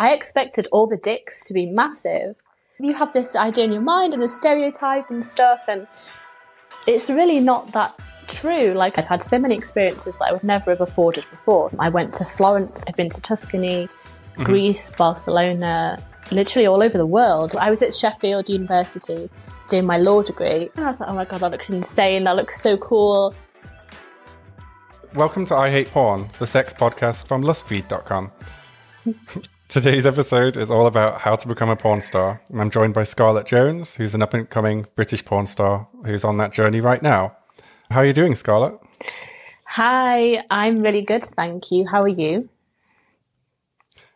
I expected all the dicks to be massive. You have this idea in your mind and a stereotype and stuff, and it's really not that true. Like, I've had so many experiences that I would never have afforded before. I went to Florence, I've been to Tuscany, mm-hmm. Greece, Barcelona, literally all over the world. I was at Sheffield University doing my law degree, and I was like, oh my god, that looks insane, that looks so cool. Welcome to I Hate Porn, the sex podcast from lustfeed.com. Today's episode is all about how to become a porn star, and I'm joined by Scarlett Jones, who's an up and coming British porn star who's on that journey right now. How are you doing, Scarlett? Hi, I'm really good, thank you. How are you?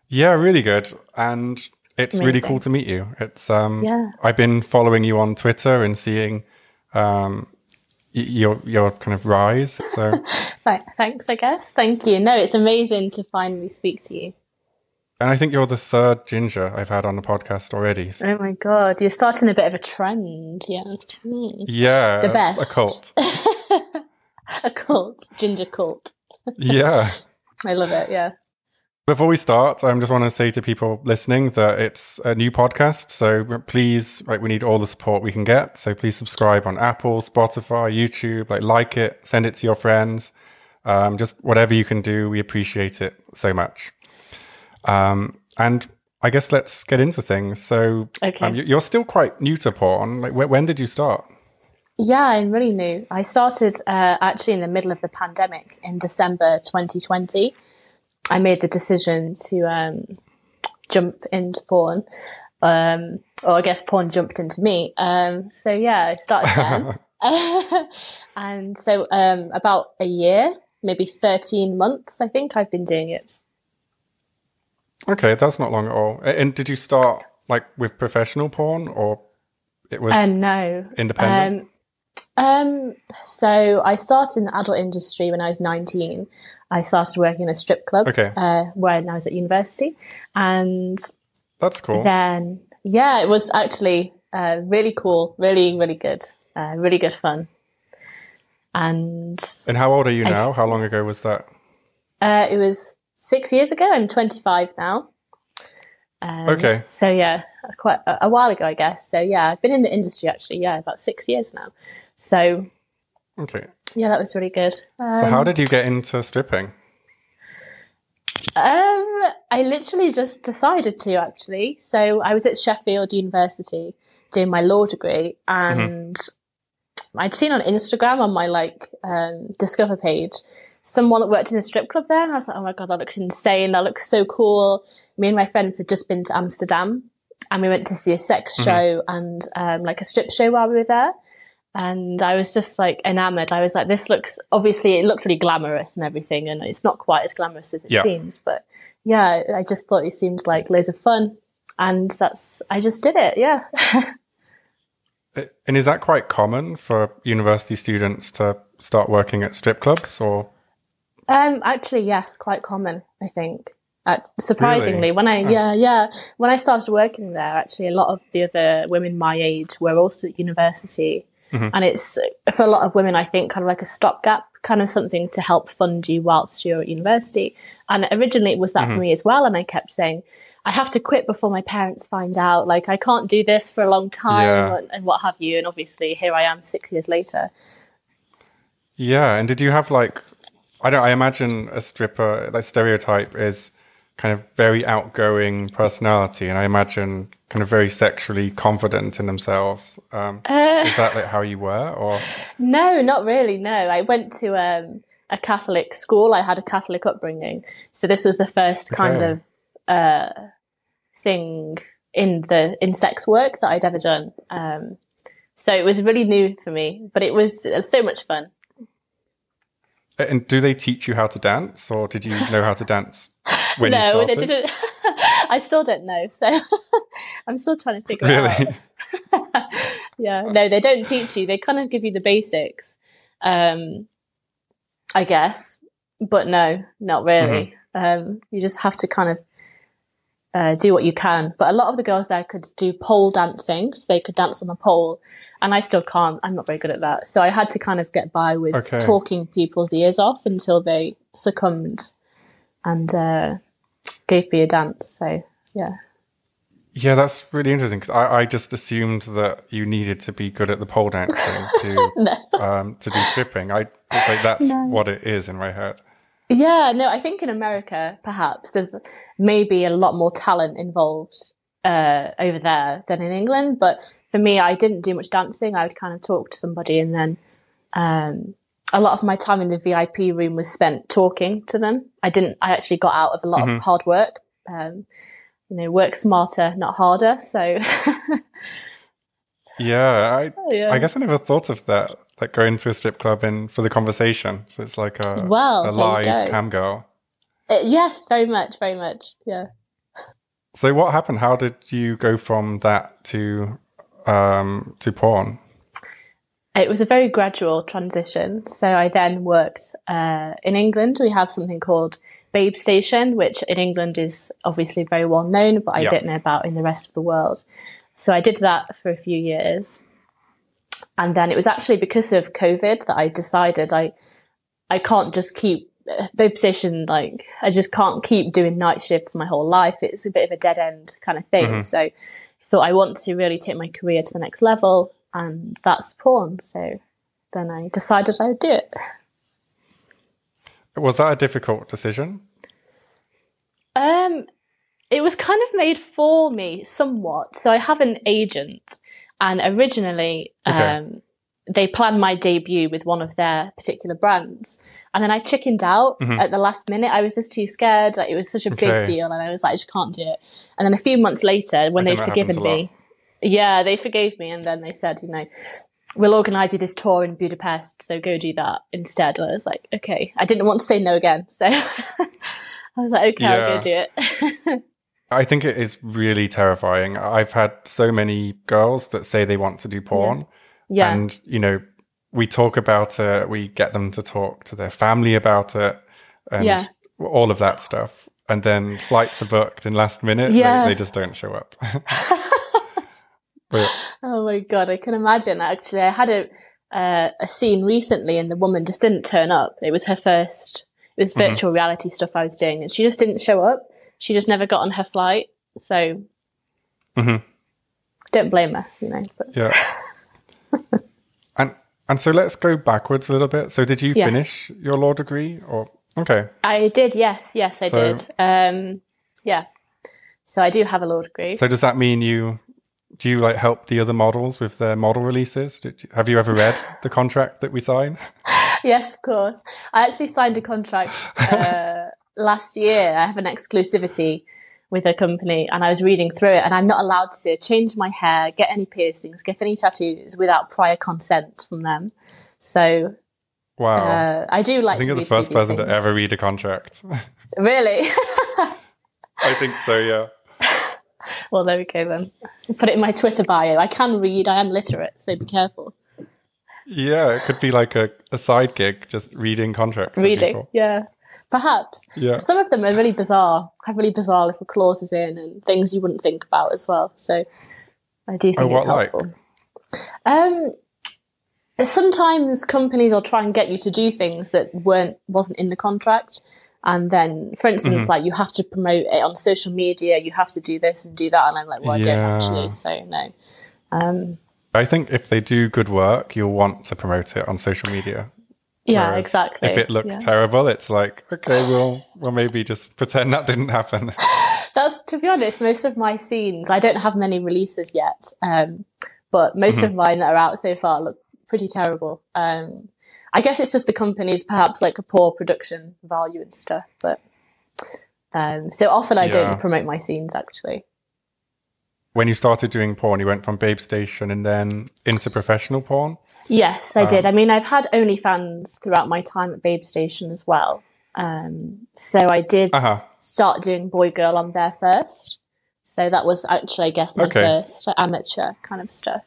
Yeah, really good. And it's Amazing. really cool to meet you. It's um yeah. I've been following you on Twitter and seeing um your your kind of rise. So thanks, I guess. Thank you. No, it's amazing to finally speak to you. And I think you're the third ginger I've had on the podcast already. So. Oh my god, you're starting a bit of a trend, yeah. Yeah, the best. A cult. a cult, ginger cult. yeah, I love it. Yeah. Before we start, I just want to say to people listening that it's a new podcast. So please, like, we need all the support we can get. So please subscribe on Apple, Spotify, YouTube, like, like it, send it to your friends. Um, just whatever you can do, we appreciate it so much. Um, and I guess let's get into things. So okay. um, you're still quite new to porn. Like, when did you start? Yeah, I'm really new. I started uh, actually in the middle of the pandemic in December 2020. I made the decision to um, jump into porn. Um, or I guess porn jumped into me. Um, so yeah, I started then. and so um, about a year, maybe 13 months, I think I've been doing it. Okay, that's not long at all. And did you start like with professional porn or it was uh, no independent? Um, um, so I started in the adult industry when I was 19. I started working in a strip club okay. uh, when I was at university. And that's cool. Then, yeah, it was actually uh, really cool, really, really good, uh, really good fun. And and how old are you now? how long ago was that? Uh, it was six years ago. I'm 25 now. Um, okay. So yeah, quite a, a, while ago, I guess. So yeah, I've been in the industry actually, yeah, about six years now. So okay, yeah, that was really good. Um, so how um, did you get into stripping? Um, I literally just decided to actually. So I was at Sheffield University doing my law degree, mm-hmm. and mm-hmm. I'd seen on Instagram on my like um, discover page someone that worked in a strip club there, and I was like, oh my god, that looks insane. That looks so cool. Me and my friends had just been to Amsterdam, and we went to see a sex mm-hmm. show and um, like a strip show while we were there and I was just like enamored. I was like, this looks obviously it looks really glamorous and everything, and it's not quite as glamorous as it yeah. seems, but yeah, I just thought it seemed like loads of fun, and that's I just did it. Yeah. and is that quite common for university students to start working at strip clubs, or? Um, actually, yes, quite common. I think. Uh, surprisingly, really? when I oh. yeah yeah when I started working there, actually a lot of the other women my age were also at university Mm-hmm. And it's for a lot of women, I think, kind of like a stopgap, kind of something to help fund you whilst you're at university. And originally it was that mm-hmm. for me as well. And I kept saying, I have to quit before my parents find out. Like, I can't do this for a long time yeah. and, and what have you. And obviously, here I am six years later. Yeah. And did you have like, I don't, I imagine a stripper, like stereotype is kind of very outgoing personality, and I imagine kind of very sexually confident in themselves. Um, uh, is that like how you were, or no, not really. No, I went to um, a Catholic school. I had a Catholic upbringing, so this was the first okay. kind of uh, thing in the in sex work that I'd ever done. Um, so it was really new for me, but it was, it was so much fun. And do they teach you how to dance, or did you know how to dance when no, you started? No, they didn't. I still don't know, so I'm still trying to figure really? it out. yeah, no, they don't teach you. They kind of give you the basics, um, I guess, but no, not really. Mm-hmm. Um, you just have to kind of uh, do what you can. But a lot of the girls there could do pole dancing, so they could dance on the pole and I still can't. I'm not very good at that. So I had to kind of get by with okay. talking people's ears off until they succumbed and uh, gave me a dance. So yeah. Yeah, that's really interesting because I, I just assumed that you needed to be good at the pole dancing to No. um, to do stripping. I it's like that's No. what it is in my head. Yeah, no, I think in America, perhaps there's maybe a lot more talent involved uh, over there than in England. But for me, I didn't do much dancing. I would kind of talk to somebody, and then um, a lot of my time in the VIP room was spent talking to them. I didn't. I actually got out of a lot Mhm. of hard work. Um, you know, work smarter, not harder. So, Yeah, I yeah. I guess I never thought of that. Like going to a strip club and for the conversation. So it's like a Well, a live cam girl. Uh, yes, very much, very much. Yeah. So what happened? How did you go from that to um to porn? It was a very gradual transition. So I then worked uh, in England. We have something called Babe Station, which in England is obviously very well known, but I Yeah. don't know about in the rest of the world. So I did that for a few years. And then it was actually because of COVID that I decided I I can't just keep Babe Station like I just can't keep doing night shifts my whole life. It's a bit of a dead end kind of thing. Mhm. So I thought I want to really take my career to the next level and that's porn. So then I decided I would do it. Was that a difficult decision? Um, it was kind of made for me somewhat. So I have an agent, and originally, Okay. um, they planned my debut with one of their particular brands, and then I chickened out Mhm. at the last minute. I was just too scared. Like, it was such a Okay. big deal, and I was like, I just can't do it. And then a few months later, when they'd think that happens forgiven me, yeah, they forgave me, and then they said, you know. We'll organise you this tour in Budapest, so go do that instead. And I was like, okay. I didn't want to say no again, so I was like, okay, I'll go do it. I think it is really terrifying. I've had so many girls that say they want to do porn. yeah. And, you know, we talk about it, we get them to talk to their family about it, and Yeah. all of that stuff. And then flights are booked in last minute, Yeah. they, they just don't show up. but oh my god, I can imagine. Actually, I had a uh, a scene recently, and the woman just didn't turn up. It was her first. It was Mhm. virtual reality stuff I was doing, and she just didn't show up. She just never got on her flight. So Mhm. don't blame her, you know. But yeah. and so let's go backwards a little bit. So did you Yes. finish your law degree or okay. I did, yes, yes, I So- did. Um, yeah. So I do have a law degree. So does that mean you do you like help the other models with their model releases? Did you, have you ever read the contract that we sign? yes, of course. I actually signed a contract uh, last year. I have an exclusivity with a company, and I was reading through it, and I'm not allowed to change my hair, get any piercings, get any tattoos without prior consent from them. So Wow. uh, I do like I think you're the first person to ever read a contract. Really? I think so, yeah. well, there we go then. Put it in my Twitter bio. I can read. I am literate, so be careful. Yeah, it could be like a, a side gig, just reading contracts. Reading, yeah. Perhaps. Yeah. Some of them are really bizarre, have really bizarre little clauses in and things you wouldn't think about as well. So I do think Oh, it's what like? helpful. Um, sometimes companies will try and get you to do things that weren't wasn't in the contract, and then, for Mm-hmm. instance, like you have to promote it on social media, you have to do this and do that, and I'm like, well, I don't actually, so no. Um, I think if they do good work, you'll want to promote it on social media. Yeah, Whereas exactly. If it looks yeah. terrible, it's like, okay, we'll we'll maybe just pretend that didn't happen. That's to be honest, most of my scenes. I don't have many releases yet, um, but most Mm-hmm. of mine that are out so far look pretty terrible. Um, I guess it's just the company's perhaps like a poor production value and stuff. But um, so often I Yeah. don't promote my scenes actually. when you started doing porn, you went from Babe Station and then into professional porn. Yes, I Um, did. I mean, I've had OnlyFans throughout my time at Babe Station as well. Um, so I did Uh-huh. start doing boy girl on there first. So that was actually, I guess, my Okay. first amateur kind of stuff.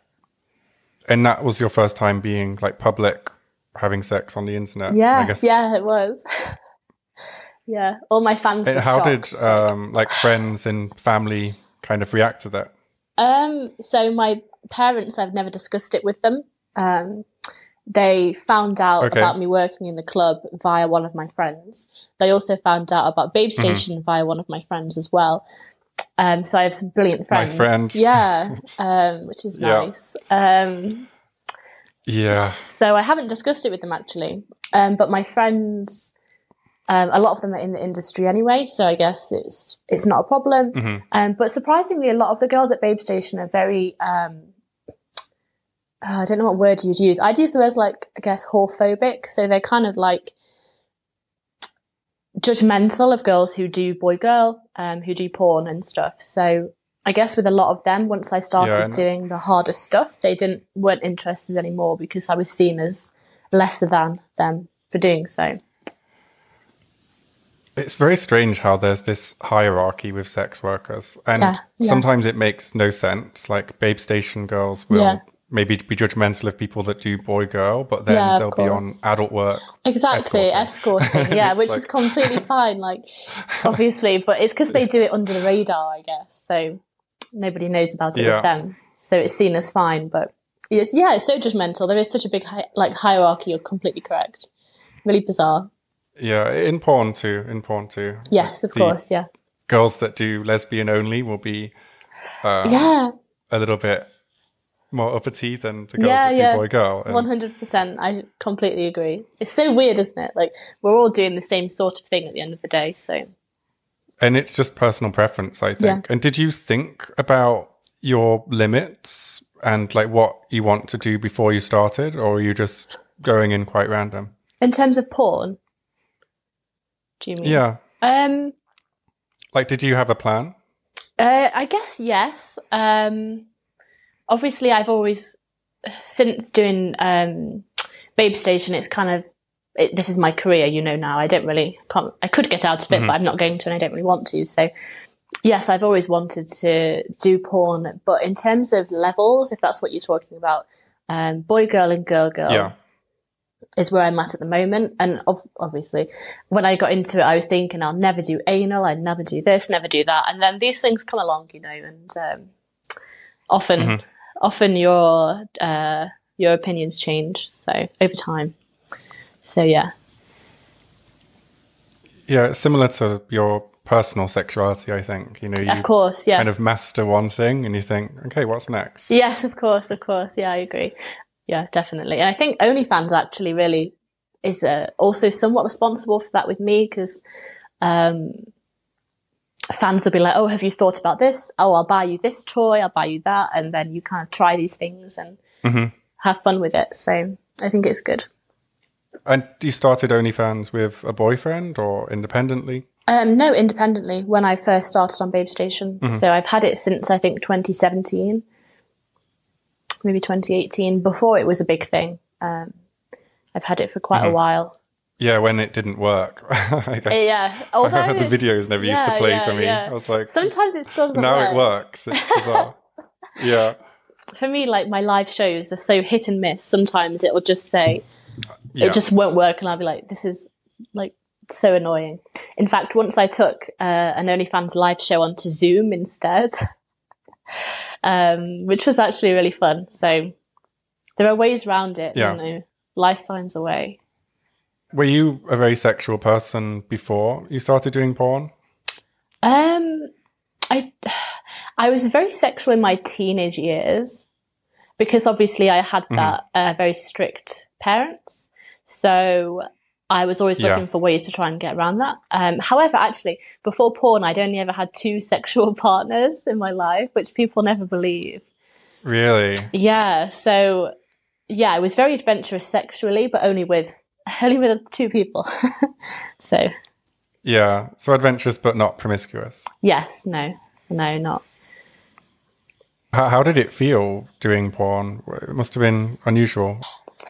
And that was your first time being like public, having sex on the internet. Yes, yeah, it was. yeah, all my fans And how shocked. did um, like friends and family kind of react to that? Um, so my parents, I've never discussed it with them. Um, they found out Okay. about me working in the club via one of my friends. They also found out about Babe Mm-hmm. Station via one of my friends as well. Um, so I have some brilliant friends. Nice friends. Yeah, um, which is Yeah. nice. Um, Yeah. so I haven't discussed it with them actually, um, but my friends, um, a lot of them are in the industry anyway, so I guess it's it's not a problem. Mhm. Um, but surprisingly, a lot of the girls at Babe Station are very. Uh, I don't know what word you'd use. I'd use the words like I guess whorephobic. So they're kind of like judgmental of girls who do boy girl, um, who do porn and stuff. So I guess with a lot of them, once I started Yeah, doing the harder stuff, they didn't weren't interested anymore because I was seen as lesser than them for doing so. It's very strange how there's this hierarchy with sex workers, and Yeah, yeah. sometimes it makes no sense. Like babe station girls will. Maybe be judgmental of people that do boy girl, but then Yeah, they'll be on adult work. Exactly, Escorting. escorting, yeah, which like- is completely fine. Like, obviously, but it's because they do it under the radar, I guess. So nobody knows about it Yeah. with them, so it's seen as fine. But it's yeah, it's so judgmental. There is such a big hi- like hierarchy. You're completely correct. Really bizarre. Yeah, in porn too. In porn too. Yes, of The course. Yeah, Girls that do lesbian only will be um, yeah, a little bit more uppity than the girls Yeah, that yeah. do boy girl. One hundred percent. I completely agree. It's so weird, isn't it? Like we're all doing the same sort of thing at the end of the day. So and it's just personal preference i think Yeah. and did you think about your limits and like what you want to do before you started or were you just going in quite random in terms of porn, do you mean? yeah Um. like did you have a plan Uh, I guess yes. Um, obviously, I've always since doing um, Babe Station. It's kind of it, this is my career, you know. Now I don't really can't. I could get out of it, but I'm not going to, and I don't really want to. So, yes, I've always wanted to do porn, but in terms of levels, if that's what you're talking about, um, boy, girl, and girl, girl yeah is where I'm at at the moment. And ov- obviously, when I got into it, I was thinking I'll never do anal, I'd never do this, never do that. And then these things come along, you know, and um, often, often your uh, your opinions change. So over time. So yeah, yeah it's similar to your personal sexuality i think you know you of course, yeah. kind of master one thing and you think okay what's next Yes, of course, of course. Yeah, I agree. Yeah, definitely. And I think OnlyFans actually really is uh, also somewhat responsible for that with me because um, fans will be like, "Oh, have you thought about this? Oh, I'll buy you this toy. I'll buy you that," and then you kind of try these things and Mhm. have fun with it. So I think it's good. and you started onlyfans with a boyfriend or independently Um, no, independently when I first started on Babe Station. So I've had it since I think 2017, maybe 2018. Before it was a big thing. Um, I've had it for quite a while. Yeah when it didn't work i guess Yeah, I although the videos never used to play yeah, for me. yeah. I was like, sometimes it still doesn't now work. it works. It's bizarre. yeah, For me, like my live shows are so hit and miss. Sometimes it will just say yeah. it just won't work, and I'll be like, "This is like so annoying." In fact, once I took uh, an OnlyFans live show onto Zoom instead, um, which was actually really fun. So there are ways around it. Yeah. You know, life finds a way. Were you a very sexual person before you started doing porn? Um, I I was very sexual in my teenage years because obviously I had that uh, very strict parents. So I was always Yeah. looking for ways to try and get around that. Um, however, actually, before porn, I'd only ever had two sexual partners in my life, which people never believe. Really? Yeah, so yeah, I was very adventurous sexually, but only with only with two people. so Yeah. So adventurous, but not promiscuous. yes, no, no, not. How, how did it feel doing porn? It must have been unusual.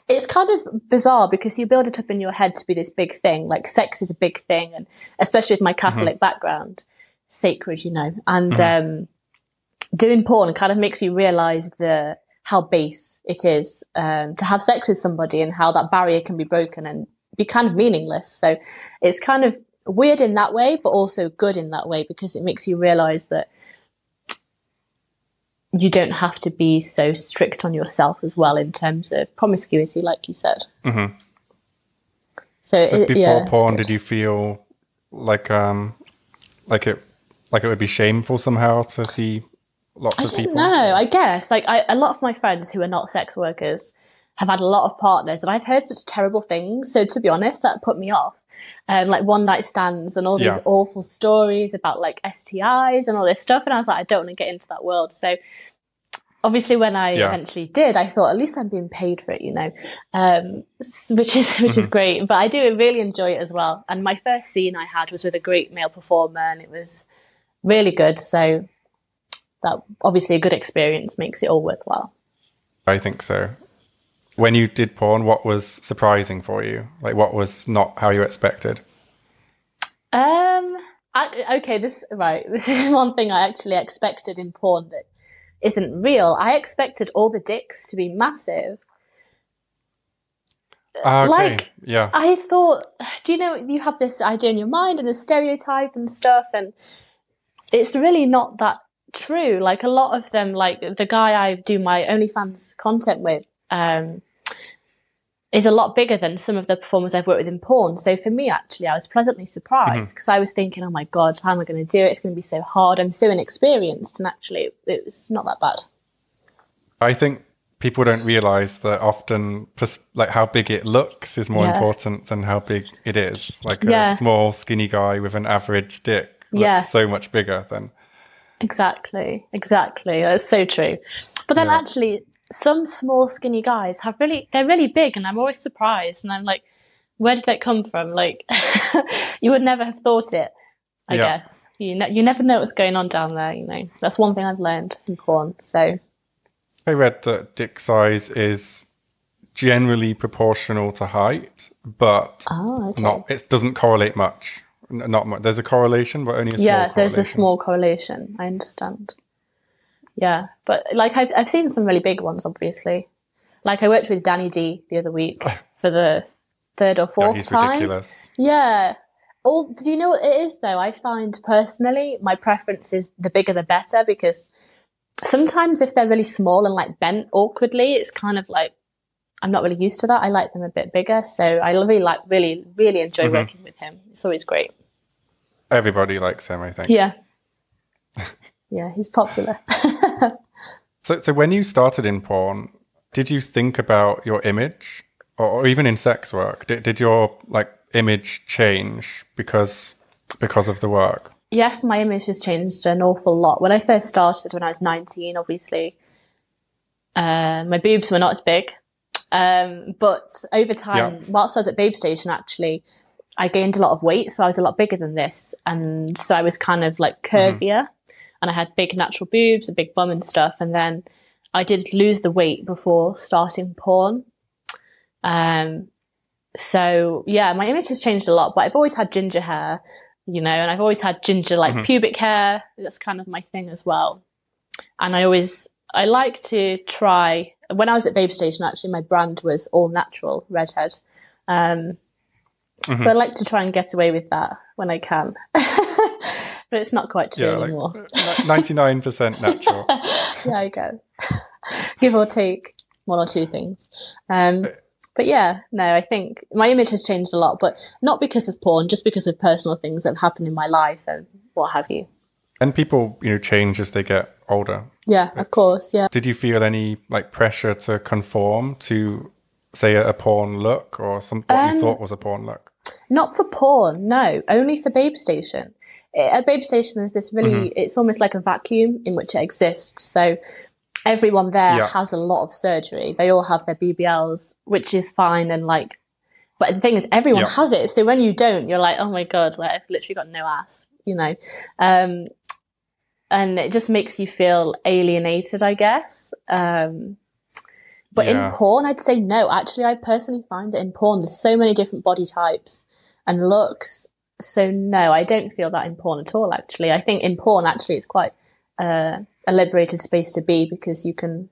it's kind of bizarre because you build it up in your head to be this big thing like sex is a big thing and especially with my catholic background sacred you know and um, doing porn kind of makes you realize the how base it is um, to have sex with somebody and how that barrier can be broken and be kind of meaningless so it's kind of weird in that way but also good in that way because it makes you realize that you don't have to be so strict on yourself as well in terms of promiscuity, like you said. Mhm. So, So it, before yeah, porn, did you feel like um like it like it would be shameful somehow to see lots I of don't people? know. I guess like I, a lot of my friends who are not sex workers have had a lot of partners, and I've heard such terrible things. So to be honest, that put me off. Um, like one night stands and all these Yeah. awful stories about like STIs and all this stuff, and I was like, I don't want to get into that world. So obviously, when I Yeah. eventually did, I thought at least I'm being paid for it, you know, um, which is which is Mm-hmm. great. But I do really enjoy it as well. And my first scene I had was with a great male performer, and it was really good. So that obviously a good experience makes it all worthwhile. I think so. When you did porn, what was surprising for you? Like, what was not how you expected? Um, I, okay, this right. This is one thing I actually expected in porn that isn't real. I expected all the dicks to be massive. Ah, okay. like- yeah. I thought, do you know, you have this idea in your mind and a stereotype and stuff, and it's really not that true. Like a lot of them, like the guy I do my OnlyFans content with, um, is a lot bigger than some of the performers I've worked with in porn. So for me, actually, I was pleasantly surprised because I was thinking, oh my God, how am I going to do it? It's going to be so hard. I'm so inexperienced. And actually, it, was not that bad. I think people don't realize that often, like how big it looks, is more Yeah. important than how big it is. Like a small, skinny guy with an average dick looks Yeah. so much bigger than. Exactly, exactly. That's so true. But then Yeah. actually, some small, skinny guys have really, they're really big, and I'm always surprised. And I'm like, where did that come from? Like, you would never have thought it, I Yeah. guess. You, ne- you never know what's going on down there, you know. That's one thing I've learned in porn. So, I read that dick size is generally proportional to height, but oh, okay. not. It doesn't correlate much. Not much. There's a correlation, but only a small. yeah, there's a small correlation. I understand. Yeah, but like I've I've seen some really big ones, obviously. Like I worked with Danny D the other week for the third or Yeah, fourth he's time. ridiculous. Yeah. All do you know what it is though? I find personally my preference is the bigger the better because sometimes if they're really small and like bent awkwardly, it's kind of like I'm not really used to that. I like them a bit bigger, so I really like really really enjoy Mm-hmm. working with him. It's always great. Everybody likes him, I think. Yeah. yeah, he's popular. So, so when you started in porn, did you think about your image, or, or even in sex work? Did, did your like image change because because of the work? yes, my image has changed an awful lot. When I first started, when I was 19, obviously, uh, my boobs were not as big. Um, but over time, Yeah. whilst I was at Babe Station, actually, I gained a lot of weight. So I was a lot bigger than this. And so I was kind of like curvier and I had big natural boobs, a big bum and stuff. And then I did lose the weight before starting porn. Um, so yeah, my image has changed a lot, but I've always had ginger hair, you know, and I've always had ginger like pubic hair. That's kind of my thing as well. And I always, I like to try. When I was at Babe Station, actually, my brand was all natural redhead. Um, So I like to try and get away with that when I can, but it's not quite true Yeah, anymore. ninety nine percent natural. yeah, I guess. Give or take one or two things. Um, but yeah, no, I think my image has changed a lot, but not because of porn, just because of personal things that have happened in my life and what have you. and people, you know, change as they get older. Yeah, of course. Yeah. Did you feel any like pressure to conform to, say, a, a porn look or some what Um, you thought was a porn look? Not for porn, no, only for Babe Station. At Babe Station, there's this really, Mm-hmm. it's almost like a vacuum in which it exists. So everyone there Yeah. has a lot of surgery. They all have their BBLs, which is fine. And like, but the thing is, everyone Yeah. has it. So when you don't, you're like, oh my God, like, I've literally got no ass, you know? Um, and it just makes you feel alienated, I guess. Um, but Yeah. in porn, I'd say no. Actually, I personally find that in porn, there's so many different body types and looks. So no, I don't feel that in porn at all. Actually, I think in porn, actually, it's quite uh, a liberated space to be because you can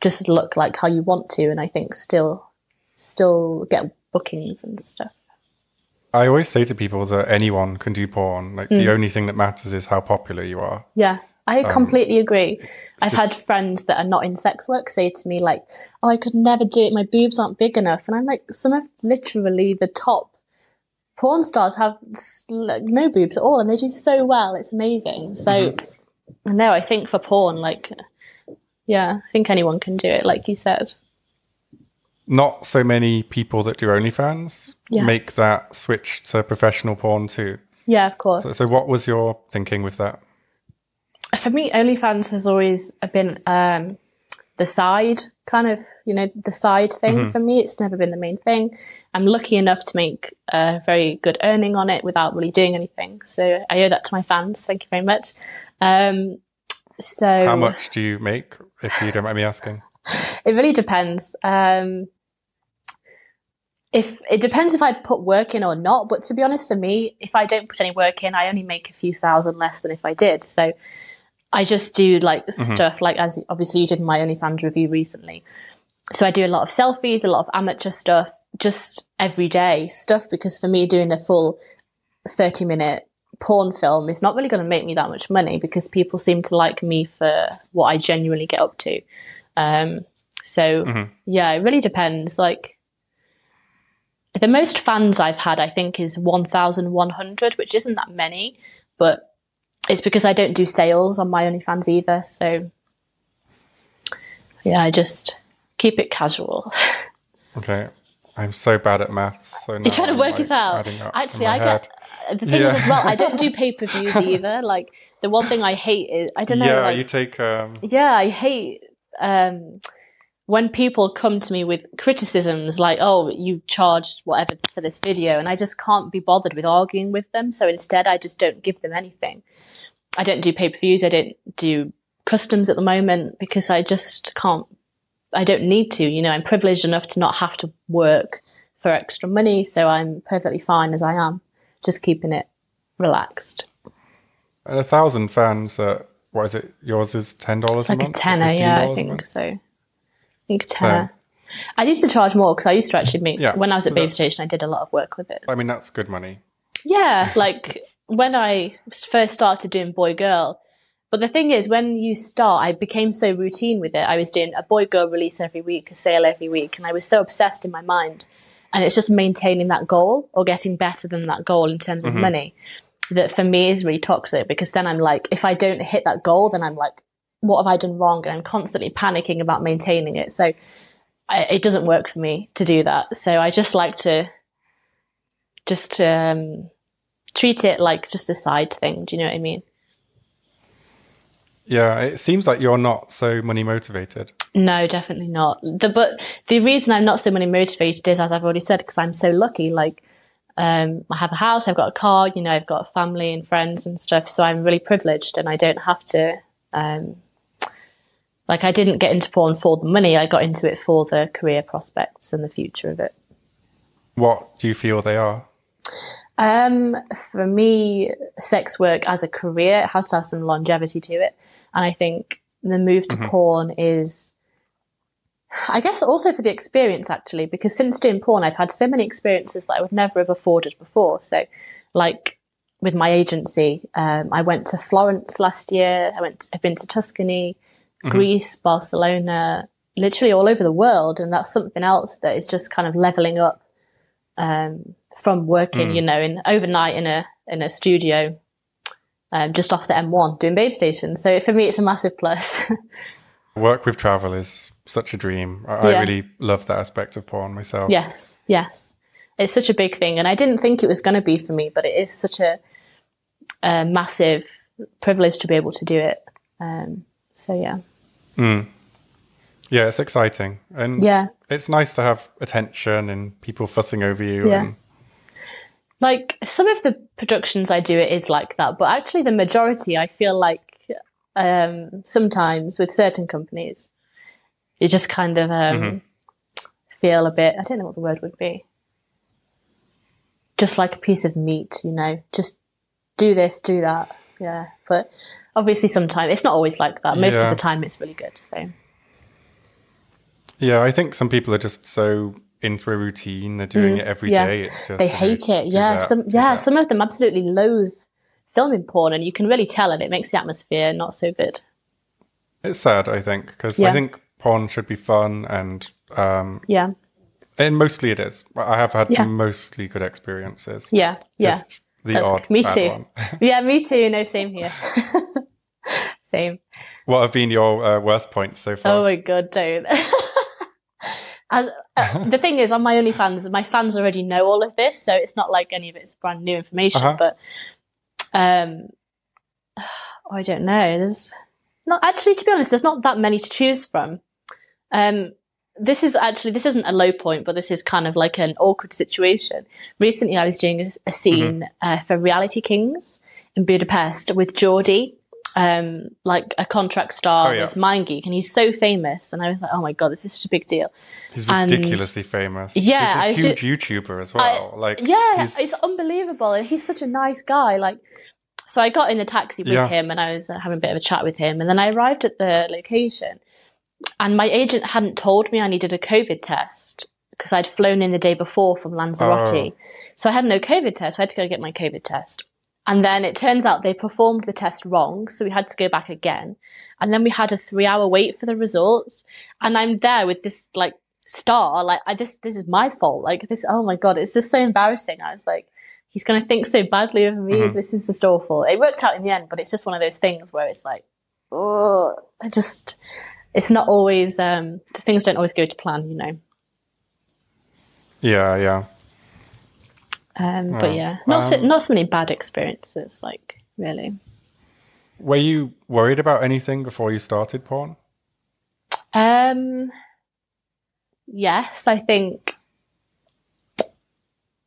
just look like how you want to, and I think still, still get bookings and stuff. I always say to people that anyone can do porn. Like Hmm. the only thing that matters is how popular you are. Yeah, I Um, completely agree. I've had friends that are not in sex work say to me like, "Oh, I could never do it. My boobs aren't big enough," and I'm like, "Some of literally the top porn stars have like, no boobs at all, and they do so well. It's amazing. So, mm-hmm. no, I think for porn, like, yeah, I think anyone can do it, like you said. Not so many people that do OnlyFans yes. make that switch to professional porn too. Yeah, of course. So, so, what was your thinking with that? For me, OnlyFans has always been um, the side kind of, you know, the side thing mm-hmm. for me. It's never been the main thing. I'm lucky enough to make a very good earning on it without really doing anything. So I owe that to my fans. Thank you very much. Um, so how much do you make, if you don't mind me asking? it really depends. Um, if it depends if I put work in or not, but to be honest, for me, if I don't put any work in, I only make a few thousand less than if I did. So I just do like mm-hmm. stuff like as obviously you did my OnlyFans review recently. So I do a lot of selfies, a lot of amateur stuff, just everyday stuff because for me doing a full 30 minute porn film is not really going to make me that much money because people seem to like me for what I genuinely get up to. Um, so mm-hmm. yeah, it really depends. Like the most fans I've had, I think, is 1,100, which isn't that many, but it's because I don't do sales on my OnlyFans either. So yeah, I just keep it casual. Okay. I'm so bad at maths. So You're trying to work like, it out. Actually, I head. get the thing yeah. is as well. I don't do pay per views either. Like the one thing I hate is I don't know. Yeah, like, you take. Um... Yeah, I hate um, when people come to me with criticisms like, "Oh, you charged whatever for this video," and I just can't be bothered with arguing with them. So instead, I just don't give them anything. I don't do pay per views. I don't do customs at the moment because I just can't I don't need to. You know, I'm privileged enough to not have to work for extra money, so I'm perfectly fine as I am, just keeping it relaxed. And a thousand fans, what is it? Yours is ten dollars like a month. A tenner, yeah, I think so. I think tenner. So, I used to charge more because I used to actually make. Yeah, when I was so at Babe Station, I did a lot of work with it. I mean, that's good money. Yeah, like when I first started doing boy girl, but the thing is, when you start, I became so routine with it. I was doing a boy girl release every week, a sale every week, and I was so obsessed in my mind. And it's just maintaining that goal or getting better than that goal in terms of mm-hmm. money that for me is really toxic because then I'm like, if I don't hit that goal, then I'm like, what have I done wrong? And I'm constantly panicking about maintaining it. So I, it doesn't work for me to do that. So I just like to just um, treat it like just a side thing. Do you know what I mean? Yeah, it seems like you're not so money motivated. No, definitely not. The but the reason I'm not so money motivated is, as I've already said, because I'm so lucky. Like, um, I have a house, I've got a car, you know, I've got a family and friends and stuff. So I'm really privileged, and I don't have to. Um, like, I didn't get into porn for the money. I got into it for the career prospects and the future of it. What do you feel they are? Um, for me, sex work as a career, it has to have some longevity to it. And I think the move to mm-hmm. porn is, I guess also for the experience actually, because since doing porn, I've had so many experiences that I would never have afforded before. So, like with my agency, um, I went to Florence last year. I went, I've been to Tuscany, mm-hmm. Greece, Barcelona, literally all over the world. And that's something else that is just kind of leveling up. Um, from working, mm. you know, in overnight in a in a studio um, just off the M1 doing Babe Station. So for me, it's a massive plus. Work with travel is such a dream. I, yeah. I, really love that aspect of porn myself. Yes, yes. It's such a big thing. And I didn't think it was going to be for me, but it is such a, a massive privilege to be able to do it. Um, so, yeah. Mm. Yeah, it's exciting. And yeah. it's nice to have attention and people fussing over you. Yeah. And like some of the productions I do, it is like that, but actually the majority, I feel like um, sometimes with certain companies, you just kind of um, mm-hmm. feel a bit. I don't know what the word would be. Just like a piece of meat, you know. Just do this, do that. Yeah, but obviously, sometimes it's not always like that. Most yeah. of the time, it's really good. So. Yeah, I think some people are just so into a routine. They're doing mm, it every yeah. day. It's just they hate it. Yeah, that, some yeah, some of them absolutely loathe filming porn, and you can really tell, and it makes the atmosphere not so good. It's sad, I think, because yeah. I think porn should be fun and um, yeah, And mostly it is. I have had Yeah. mostly good experiences. Yeah, yeah. The That's- odd me too. Yeah, me too. No, same here. same. what have been your uh, worst points so far? Oh my god, don't. As, uh, the thing is, on my OnlyFans, my fans already know all of this, so it's not like any of it's brand new information. Uh-huh. But um, I don't know. There's not actually, to be honest, there's not that many to choose from. Um, this is actually this isn't a low point, but this is kind of like an awkward situation. Recently, I was doing a, a scene Mm-hmm. uh, for Reality Kings in Budapest with Jordi, um, like a contract star Oh, yeah. with MindGeek, and he's so famous. And I was like, oh my god, this is such a big deal. He's and- ridiculously famous. Yeah, he's a huge YouTuber as well. like, Yeah, he's- it's unbelievable, and he's such a nice guy. Like, so I got in a taxi with Yeah. him, and I was uh, having a bit of a chat with him, and then I arrived at the location, and my agent hadn't told me I needed a COVID test because I'd flown in the day before from Lanzarote, Oh. so I had no COVID test. So I had to go get my COVID test. And then it turns out they performed the test wrong, so we had to go back again. And then we had a three-hour wait for the results. And I'm there with this like star, like I just, this is my fault. Like this, oh my god, it's just so embarrassing. I was like, he's gonna think so badly of me. Mhm. This is just awful. It worked out in the end, but it's just one of those things where it's like, oh, I just, it's not always. um Things don't always go to plan, you know. yeah, yeah. Um, but yeah, not so, um, not so many bad experiences, like really. Were you worried about anything before you started porn? Um, yes, I think.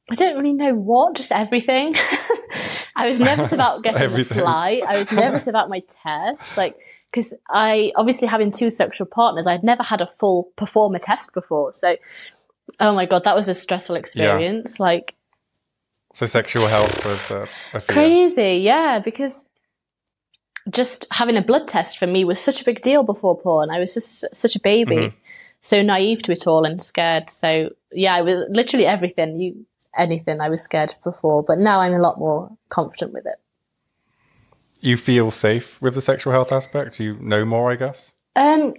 I don't really know what, just everything. I was nervous about getting the flight. I was nervous about my test, like because I obviously having two sexual partners, I'd never had a full performer test before. So, oh my god, that was a stressful experience. Like So sexual health was uh, crazy, yeah, because just having a blood test for me was such a big deal before porn. I was just such a baby, Mhm. so naive to it all and scared. So yeah, I was literally everything you anything I was scared of before, but now I'm a lot more confident with it. You feel safe with the sexual health aspect? You know more, I guess? Um,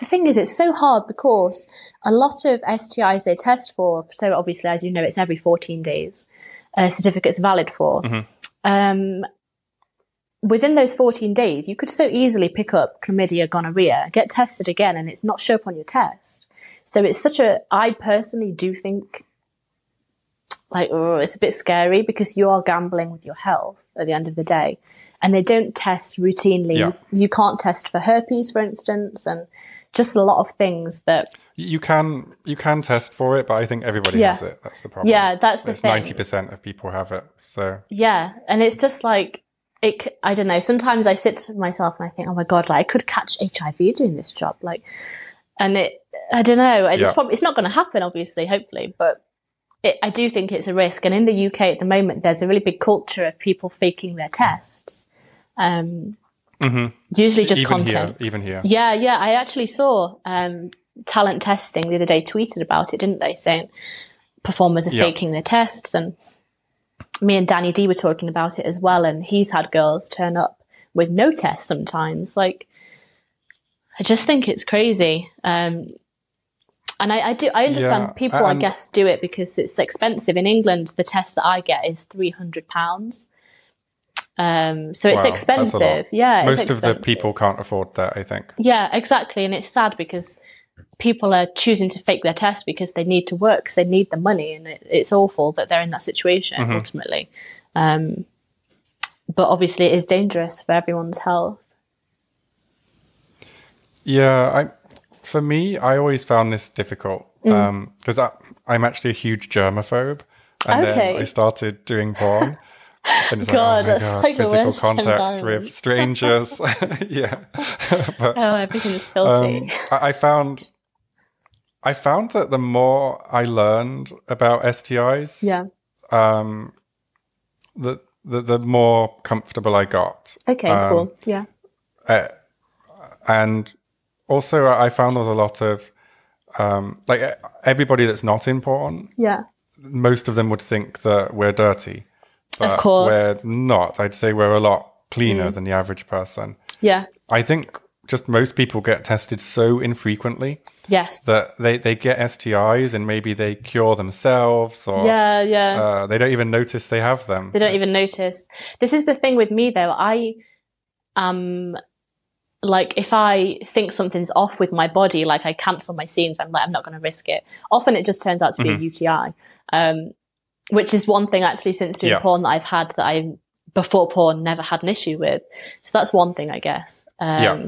the thing is, it's so hard because a lot of STIs they test for. So obviously, as you know, it's every 14 days. A certificate's valid for. Mhm. Um, within those 14 days, you could so easily pick up chlamydia, gonorrhea, get tested again, and it's not show up on your test. So it's such a. I personally do think. Like, oh, it's a bit scary because you are gambling with your health at the end of the day and they don't test routinely. Yeah. You, can't test for herpes, for instance, and just a lot of things that. You can you can test for it, but I think everybody Yeah. has it. That's the problem. Yeah, that's the it's thing. ninety percent of people have it. So Yeah, and it's just like it. I don't know. Sometimes I sit to myself and I think, oh my god, like I could catch HIV doing this job, like, and it. I don't know. It's Yeah. probably it's not going to happen, obviously, hopefully, but. It, I do think it's a risk, and in the UK at the moment, there's a really big culture of people faking their tests. Um, Mhm. usually just even content. here, even here. Yeah, yeah. I actually saw um, talent testing the other day tweeted about it, didn't they? Saying performers are Yeah. faking their tests, and me and Danny D were talking about it as well. And he's had girls turn up with no test sometimes. Like, I just think it's crazy. Um, and I, I do. I understand Yeah, people, I guess, do it because it's expensive. In England, the test that I get is three hundred pounds. Um, so it's Wow, that's a lot. expensive. Yeah, Most of the people can't afford that. I think. Yeah, exactly. And it's sad because people are choosing to fake their test because they need to work, because they need the money. And it, it's awful that they're in that situation Mm-hmm. ultimately. Um, but obviously, it is dangerous for everyone's health. Yeah, I for me, I always found this difficult Mm. because I I'm actually a huge germaphobe, and Okay. then I started doing porn. And it's God, like, oh god, like the physical worst contact with strangers. yeah, but Oh, everything's filthy. um, I, I found I found that the more I learned about STIs, yeah. um, the, the the more comfortable I got. Okay, um, cool. Yeah. uh, and also I found there's a lot of um, like everybody that's not in porn, Yeah. most of them would think that we're dirty. But course. Mm. we're not. I'd say we're a lot cleaner than the average person. Yeah. I think just most people get tested so infrequently Yes. that they, they get STIs and maybe they cure themselves or yeah, yeah. uh, they don't even notice they have them. They don't even notice. This is the thing with me though. I um like if I think something's off with my body, like I cancel my scenes, I'm like I'm not going to risk it. Often it just turns out to be a UTI, um, which is one thing actually since doing Yeah. porn that I've had that I before porn never had an issue with. So that's one thing I guess. Um, Yeah.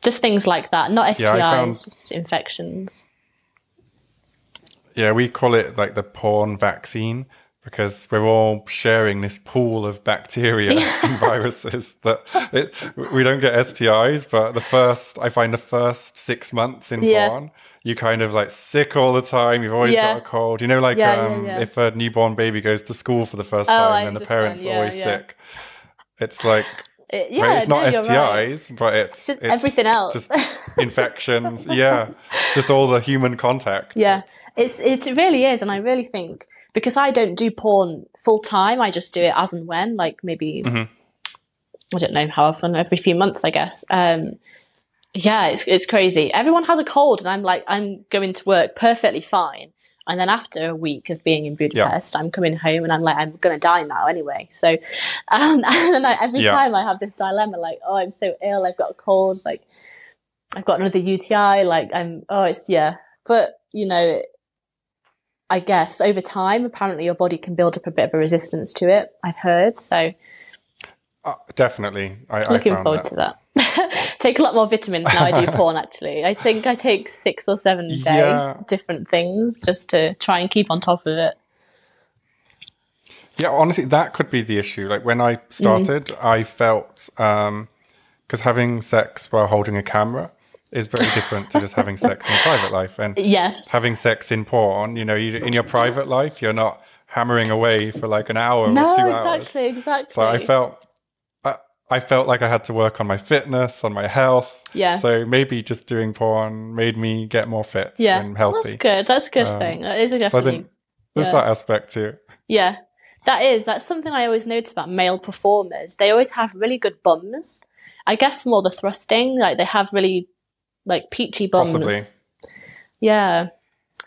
Just things like that, not STIs, Yeah, found- just infections. Yeah, we call it like the porn vaccine because we're all sharing this pool of bacteria and viruses that it, we don't get STIs, but the first, I find the first six months in Yeah. porn, you kind of like sick all the time. You've always Yeah. got a cold. You know, like Yeah, yeah, um, yeah. if a newborn baby goes to school for the first Oh, time I and the parents are always yeah. sick. It's like, It- right, it's not no, right. STIs, but it's, just it's everything else. Just infections. yeah. It's just all the human contact. Yeah, it's it's it really is, and I really think because I don't do porn full time, I just do it as and when, like maybe Mhm. I don't know how often, every few months, I guess. Um, yeah, it's it's crazy. Everyone has a cold, and I'm like, I'm going to work perfectly fine, and then after a week of being in Budapest, I'm coming home, and I'm like, I'm gonna die now anyway. So, um, and then I, every Yeah. time I have this dilemma, like, oh, I'm so ill, I've got a cold, like. I've got another UTI, like I'm oh it's yeah. But, you know, I guess over time apparently your body can build up a bit of a resistance to it, I've heard. So Uh, definitely. I, I looking found forward that. to that. take a lot more vitamins now I do porn actually. I think I take six or seven a day, Yeah. different things just to try and keep on top of it. Yeah, honestly, that could be the issue. Like when Mm. I started, I felt because having sex while holding a camera is very different to just having sex in a private life. And Yeah. having sex in porn, you know, you, in your private life, you're not hammering away for like an hour No, or two hours. exactly, exactly. So I felt, I, felt like I had to work on my fitness, on my health. Yeah. So maybe just doing porn made me get more fit yeah, and healthy. that's good. That's a good Um, thing. That is a good So I think there's yeah. that aspect too. Yeah, that is. That's something I always notice about male performers. They always have really good bums. I guess more the thrusting, like they have really like peachy bums. Possibly. Yeah.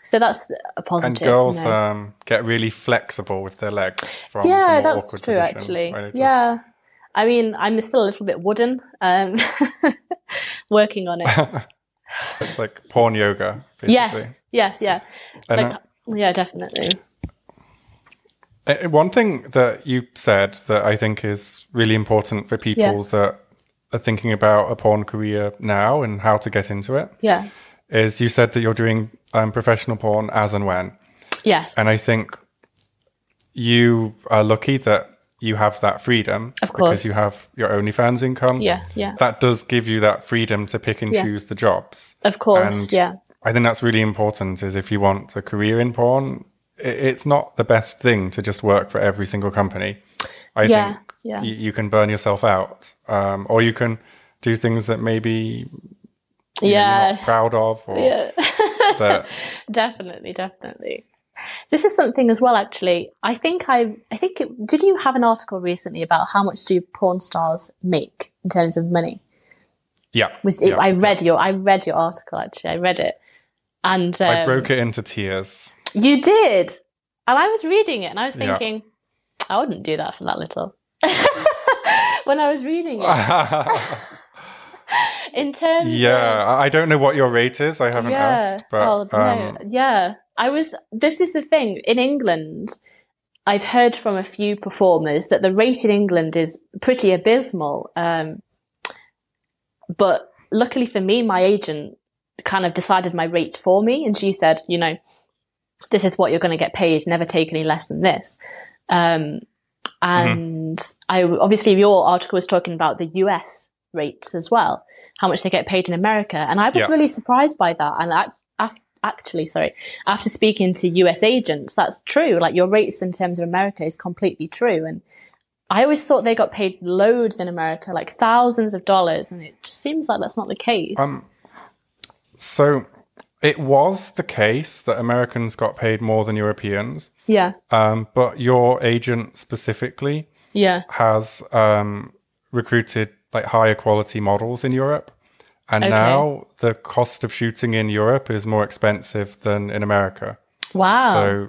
So that's a positive. And girls you know. um, get really flexible with their legs from yeah, more that's awkward true. Actually, yeah. I mean, I'm still a little bit wooden. Um, working on it. it's like porn yoga, basically. yes, yes, yeah, And, like, yeah, definitely. uh, one thing that you said that I think is really important for people Yeah. that are thinking about a porn career now and how to get into it Yeah. is you said that you're doing um, professional porn as and when. Yes. And I think you are lucky that you have that freedom Of because you have your OnlyFans income. yeah, yeah. That does give you that freedom to pick and Yeah. choose the jobs. Of course. and- yeah. I think that's really important. Is if you want a career in porn, it's not the best thing to just work for every single company. I Yeah, think yeah. You, you can burn yourself out, um, or you can do things that maybe know, Yeah. not proud of, or Yeah. definitely, definitely. This is something as well. Actually, I think I, I think it, did you have an article recently about how much do porn stars make in terms of money? yeah. Was it, yeah. I read your, I read your article actually. I read it, and um, I broke it into tears. You did, and I was reading it, and I was Yeah. thinking, I wouldn't do that for that little. when I was reading it, in terms, yeah, I I don't know what your rate is. I haven't asked, but oh, no. um, yeah. I was. This is the thing in England. I've heard from a few performers that the rate in England is pretty abysmal. Um, but luckily for me, my agent kind of decided my rate for me, and she said, you know, this is what you're going to get paid. Never take any less than this. Um, and I obviously your article was talking about the US rates as well, how much they get paid in America, and I was Yeah. really surprised by that. And I, actually, sorry, after speaking to US agents, that's true. Like your rates in terms of America is completely true, and I always thought they got paid loads in America, like thousands of dollars, and it just seems like that's not the case. Um, so it was the case that Americans got paid more than Europeans, yeah, um, but your agent specifically yeah, has um, recruited like higher quality models in Europe. And Okay. now the cost of shooting in Europe is more expensive than in America. Wow. So,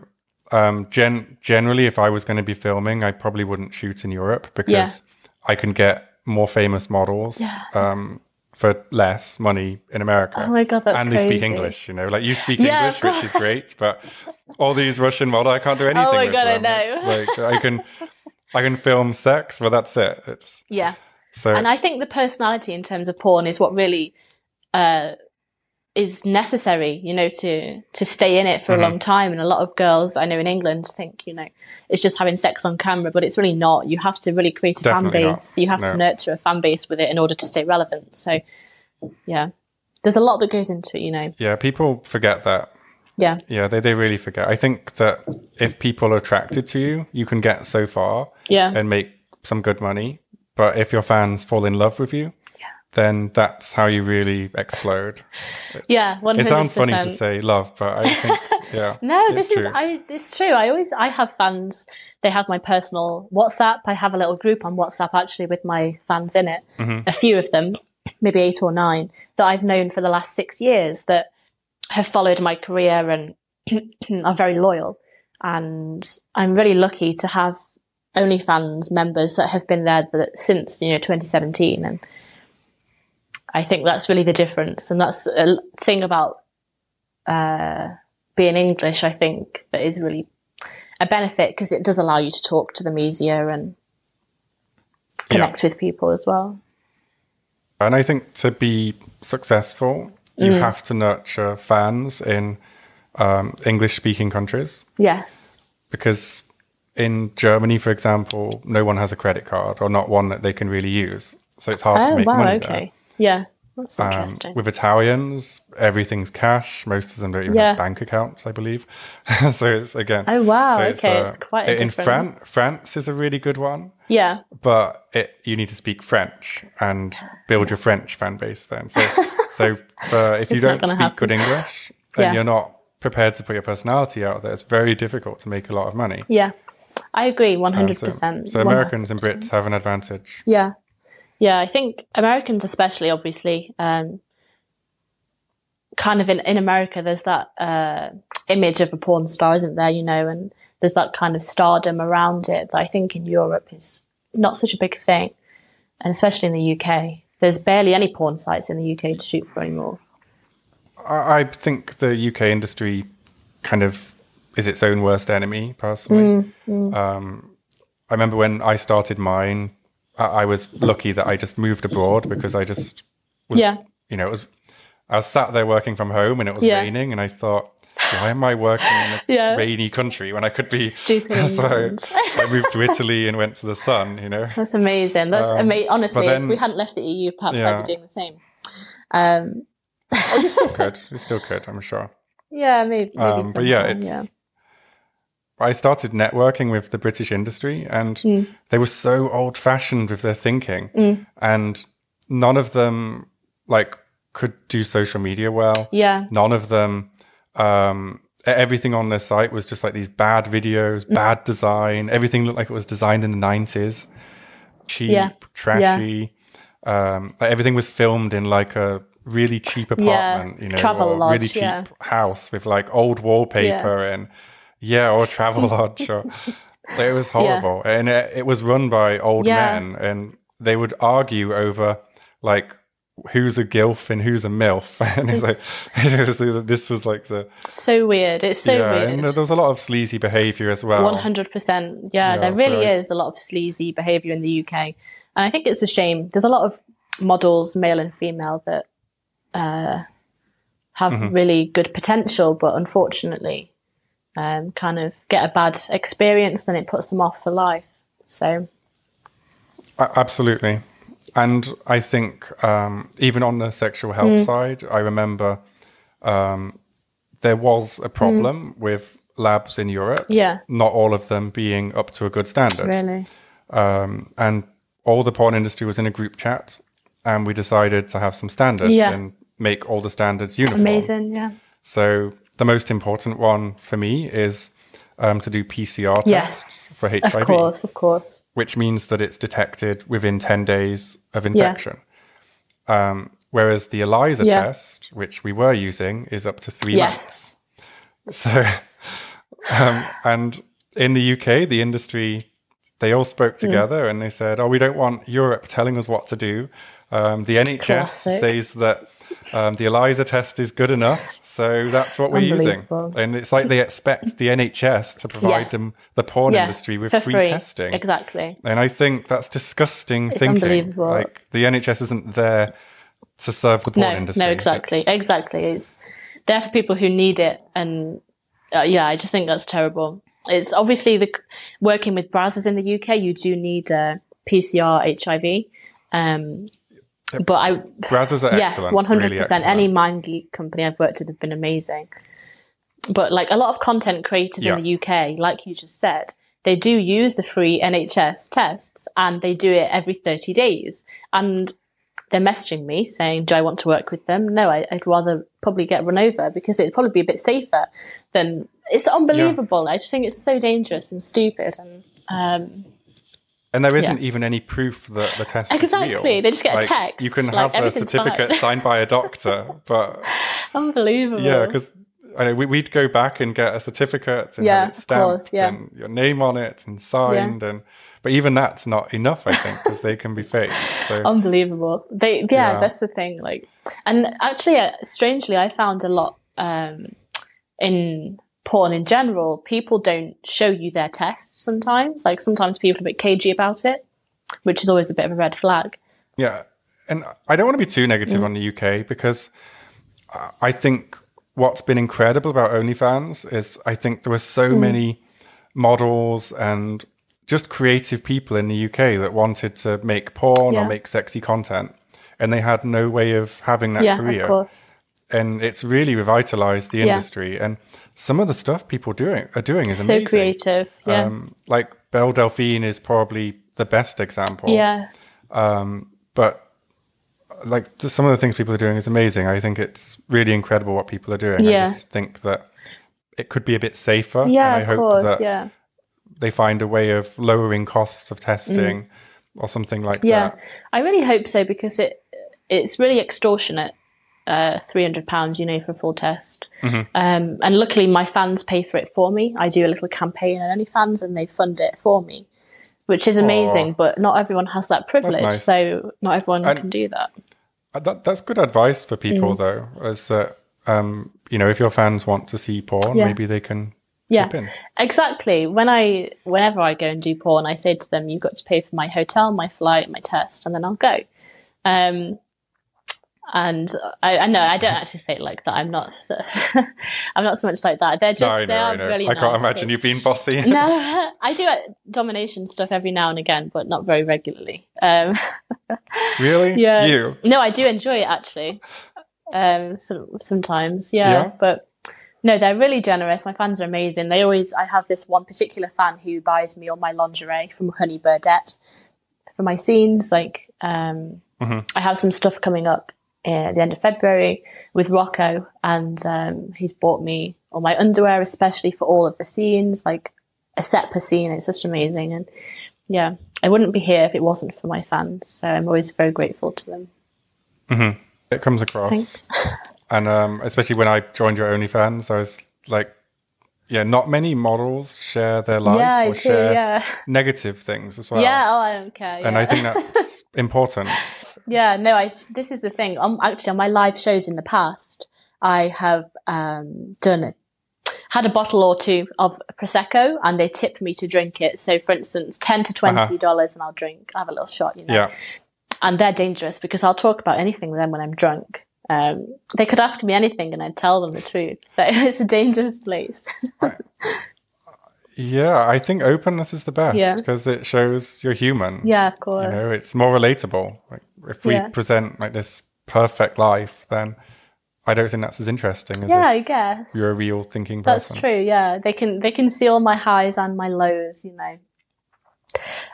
um, gen- generally, if I was going to be filming, I probably wouldn't shoot in Europe because I can get more famous models um, for less money in America. oh my god, that's and they crazy. speak English, you know, like you speak Yeah, English, which is great, but all these Russian models, I can't do anything Oh my with God, I know. It's like I can, I can film sex, but that's it. It's Yeah. So. and I think the personality in terms of porn is what really uh, is necessary, you know, to to stay in it for Mhm. a long time. And a lot of girls I know in England think, you know, it's just having sex on camera, but it's really not. You have to really create a Definitely fan not. base. You have to nurture a fan base with it in order to stay relevant. So, yeah, there's a lot that goes into it, you know. yeah, people forget that. Yeah, Yeah, they they really forget. I think that if people are attracted to you, you can get so far yeah, and make some good money. But if your fans fall in love with you, then that's how you really explode. yeah. One It sounds funny to say love, but I think yeah. No, this is. I. It's true. I always I have fans. They have my personal WhatsApp. I have a little group on WhatsApp actually with my fans in it. Mhm. A few of them, maybe eight or nine, that I've known for the last six years that have followed my career and are very loyal. And I'm really lucky to have OnlyFans members that have been there since you know 2017 and. I think that's really the difference, and that's a thing about uh, being English, I think that is really a benefit because it does allow you to talk to them easier and connect with people as well. And I think to be successful, you Mm. have to nurture fans in um, English speaking countries Yes. because in Germany, for example, no one has a credit card or not one that they can really use. So it's hard to Oh make wow. money Okay. Yeah, that's there. Um, interesting. with Italians, everything's cash. Most of them don't even Yeah. have bank accounts, I believe. so it's again. oh wow. so okay, it's quite in different. France. France is a really good one. Yeah. but it, you need to speak French and build your French fan base then. So, so if you don't speak happen. good English and Yeah. you're not prepared to put your personality out there, it's very difficult to make a lot of money. Yeah. I agree. One Um, hundred so, percent. so Americans and Brits have an advantage. Yeah. Yeah, I think Americans, especially, obviously, um, kind of in, in America, there's that uh, image of a porn star, isn't there? You know, and there's that kind of stardom around it that I think in Europe is not such a big thing. And especially in the UK, there's barely any porn sites in the UK to shoot for anymore. I, I think the UK industry kind of is its own worst enemy, personally. Mm, Um, I remember when I started mine, I, I was lucky that I just moved abroad because I just was Yeah. you know, it was I was sat there working from home and it was Yeah. raining and I thought, why am I working in a Yeah. rainy country when I could be Stupid so I moved to Italy and went to the sun, you know. That's amazing. That's Um, amazing. Honestly, then- if we hadn't left the EU, perhaps Yeah. I'd be doing the same. Um, Oh, you still could. You still could, I'm sure. yeah, maybe. maybe Um, but yeah, it's yeah. I started networking with the British industry and Mm. they were so old fashioned with their thinking Mm. and none of them like could do social media well. Yeah. none of them um everything on their site was just like these bad videos Mm. bad design everything looked like it was designed in the 90s cheap Yeah. trashy um like everything was filmed in like a really cheap apartment you know Travel or lodge, really cheap yeah. house with like old wallpaper and yeah or travel lodge or it was horrible and it, it was run by old Yeah. men and they would argue over like who's a gilf and who's a milf and it's So like it was, this was like the So weird. It's so yeah weird. and there was a lot of sleazy behavior as well One hundred percent. Yeah, Yeah, there really so- is a lot of sleazy behaviour in the UK, and I think it's a shame. There's a lot of models, male and female, that uh, have Mm-hmm. really good potential, but unfortunately, um, kind of get a bad experience, then it puts them off for life. So absolutely and i think um even on the sexual health Mm. side i remember um there was a problem with labs in europe Mm. yeah, not all of them being up to a good standard really, um, and all the porn industry was in a group chat, and we decided to have some standards Yeah. and make all the standards uniform. amazing. Yeah, So the most important one for me is um, to do PCR tests yes, for HIV, of course, of course. which means that it's detected within ten days of infection. Um, whereas the ELISA Yeah. test, which we were using, is up to three months. yes. So, um, and in the UK, the industry, they all spoke Hmm. together and they said, "Oh, we don't want Europe telling us what to do." Um, the NHS Classic. says that um, the ELISA test is good enough, so that's what we're using. And it's like they expect the NHS to provide Yes. them, the porn Yeah, industry, with free, free. testing. Exactly. And I think that's disgusting It's thinking. unbelievable. Like the NHS isn't there to serve the porn No, industry. no, exactly, It's- exactly. It's there for people who need it, and uh, yeah, I just think that's terrible. It's obviously the working with Brazzers in the UK. You do need a PCR HIV, um, but I Brazzers are yes, one hundred percent. Any excellent. MindGeek company I've worked with have been amazing. But like a lot of content creators Yeah. in the UK, like you just said, they do use the free NHS tests and they do it every thirty days. And they're messaging me saying, "Do I want to work with them?" No, I, I'd rather probably get run over because it'd probably be a bit safer than. It's unbelievable. I just think it's so dangerous and stupid and. Um, And there isn't even any proof that the test Exactly. is real. They just get a Like, text, You can like, have a certificate fine. signed by a doctor, but unbelievable. yeah, because I know we, we'd go back and get a certificate and Yeah, have it stamped course, yeah. and your name on it and signed, and but even that's not enough, I think, because they can be faked. So unbelievable they yeah, Yeah. that's the thing like and actually uh, strangely i found a lot um in porn in general people don't show you their test sometimes like sometimes people are a bit cagey about it which is always a bit of a red flag Yeah, and I don't want to be too negative Mm. on the UK because I- think what's been incredible about OnlyFans is I think there were so Mm. many models and just creative people in the UK that wanted to make porn or make sexy content, and they had no way of having that yeah career. of course And it's really revitalized the Yeah. industry. And some of the stuff people doing are doing is so amazing. creative yeah Um, like Belle Delphine is probably the best example yeah but like some of the things people are doing is amazing. I think it's really incredible what people are doing. Yeah. I just think that it could be a bit safer. yeah and I of hope course that yeah they find a way of lowering costs of testing or something like Mm. yeah that. i really hope so because it it's really extortionate uh, 300 pounds you know for a full test Mm-hmm. um, and luckily my fans pay for it for me i do a little campaign on OnlyFans and they fund it for me which is amazing Aw. but not everyone has that privilege nice. so not everyone And- can do that Uh, that. That's good advice for Mm. people though, is that um, you know, if your fans want to see porn, Yeah. maybe they can yeah exactly when i whenever i go and do porn i say to them you've got to pay for my hotel my flight my test and then i'll go um and I, I know I don't actually say it like that. I'm not. So, I'm not so much like that. They're just. No, they are I really. I can't imagine you being bossy. No, I do uh, domination stuff every now and again, but not very regularly. Um, really? yeah. You? No, I do enjoy it actually. Um, some, sometimes, yeah, Yeah? But no, they're really generous. My fans are amazing. They always. I have this one particular fan who buys me all my lingerie from Honey Birdette for my scenes. Like, um, I have some stuff coming up at the end of February with Rocco, and um, he's bought me all my underwear, especially for all of the scenes, like a set per scene. It's just amazing, and yeah, I wouldn't be here if it wasn't for my fans. So I'm always very grateful to them. It comes across. Thanks. And um, especially when I joined your OnlyFans, I was like, yeah, not many models share their life yeah, or do. share Yeah, negative things as well. yeah. Oh, I don't care. And yeah. I think that's important. Yeah, no, I, this is the thing. Um, actually, on my live shows in the past, I have um, done it. Had a bottle or two of prosecco, and they tipped me to drink it. So, for instance, ten to twenty dollars, and I'll drink. I have a little shot, you know. Yeah. And they're dangerous because I'll talk about anything with them when I'm drunk. Um, they could ask me anything, and I'd tell them the truth. So it's a dangerous place. Yeah, I think openness is the best Yeah. because it shows you're human. yeah, of course. You know, it's more relatable. Like if we Yeah. present like this perfect life, then I don't think that's as interesting as yeah, I guess you're a real thinking person. that's true. Yeah, they can they can see all my highs and my lows. You know.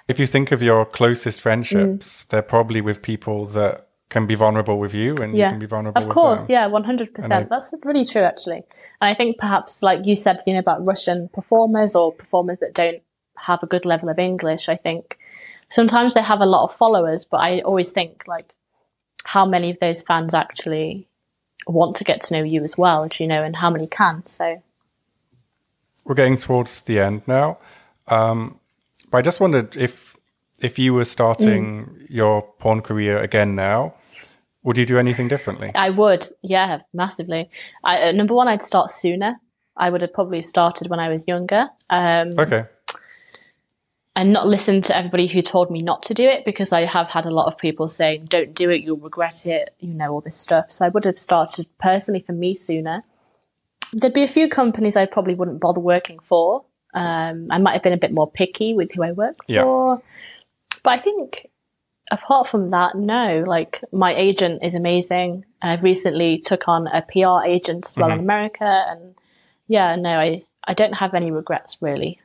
If you think of your closest friendships, Mm. they're probably with people that can be vulnerable with you and you Yeah, can be vulnerable Of with course, them. yeah, one hundred percent. That's really true, actually. And I think perhaps, like you said, you know, about Russian performers or performers that don't have a good level of English. I think sometimes they have a lot of followers, but I always think like, how many of those fans actually want to get to know you as well, do you know, and how many can. So we're getting towards the end now. Um, but I just wondered if if you were starting mm. your porn career again now, would you do anything differently? I would, yeah, massively. I, uh, number one, I'd start sooner. I would have probably started when I was younger. Um, okay. And not listen to everybody who told me not to do it because I have had a lot of people saying, don't do it, you'll regret it, you know, all this stuff. So I would have started personally for me sooner. There'd be a few companies I probably wouldn't bother working for. Um, I might have been a bit more picky with who I work yeah. for. But I think apart from that, no. Like my agent is amazing. I've recently took on a PR agent as well mm-hmm. in America, and yeah, no, I I don't have any regrets really.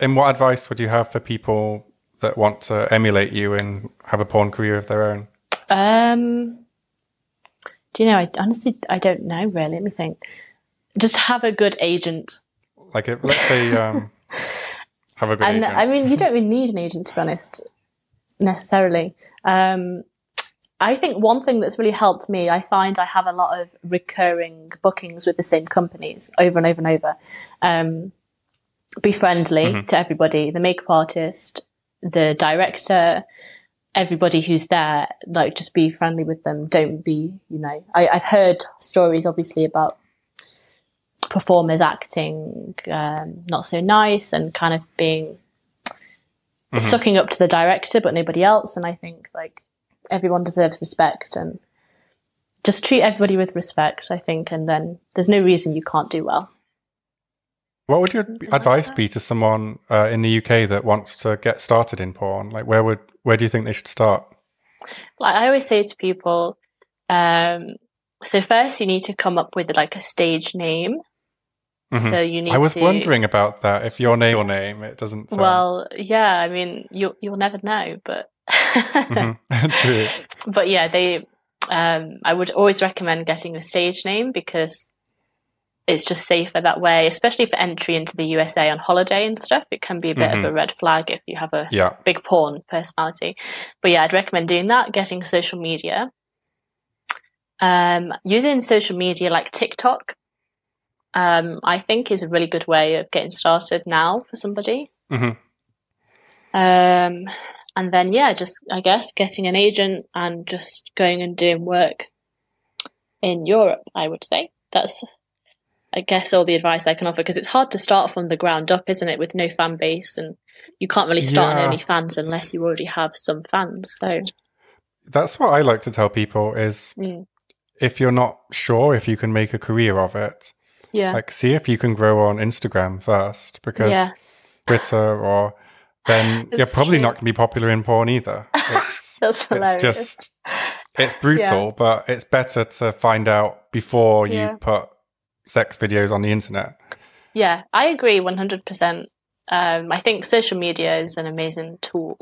And, what advice would you have for people that want to emulate you and have a porn career of their own? Um, do you know? I honestly I don't know really. Let me think. Just have a good agent. Like, let's say, um, have a good and, agent. I mean, you don't really need an agent to be honest necessarily. Um, I think one thing that's really helped me, I find I have a lot of recurring bookings with the same companies over and over and over. Um, be friendly mm-hmm. to everybody, the makeup artist, the director, everybody who's there. Like, just be friendly with them. Don't be, you know. I, have heard stories, obviously, about performers acting um, not so nice and kind of being mm-hmm. sucking up to the director but nobody else. And I think like everyone deserves respect and just treat everybody with respect, I think, and then there's no reason you can't do well. What would your advice like be to someone uh, in the UK that wants to get started in porn? Like, where would where do you think they should start? Like I always say to people, um, so first you need to come up with like a stage name. Mm-hmm. So you need. I was to... wondering about that. If your name or name, it doesn't. Sound... Well, yeah. I mean, you you'll never know, but. mm-hmm. True. But yeah, they. Um, I would always recommend getting a stage name because it's just safer that way, especially for entry into the USA on holiday and stuff. It can be a bit mm-hmm. of a red flag if you have a yeah. big porn personality. But yeah, I'd recommend doing that, getting social media. Um, using social media like TikTok um, I think is a really good way of getting started now for somebody. Mm-hmm. Um, and then, yeah, just, I guess, getting an agent and just going and doing work in Europe, I would say. That's, I guess, all the advice I can offer because it's hard to start from the ground up, isn't it, with no fan base and you can't really start yeah. on OnlyFans unless you already have some fans. So that's what I like to tell people is mm. if you're not sure if you can make a career of it, yeah. Like, see if you can grow on Instagram first because yeah. Twitter or then you're probably true. not going to be popular in porn either. It's, That's hilarious. It's just, it's brutal, yeah. but it's better to find out before you put sex videos on the internet. Yeah, I agree 100%. Um, I think social media is an amazing tool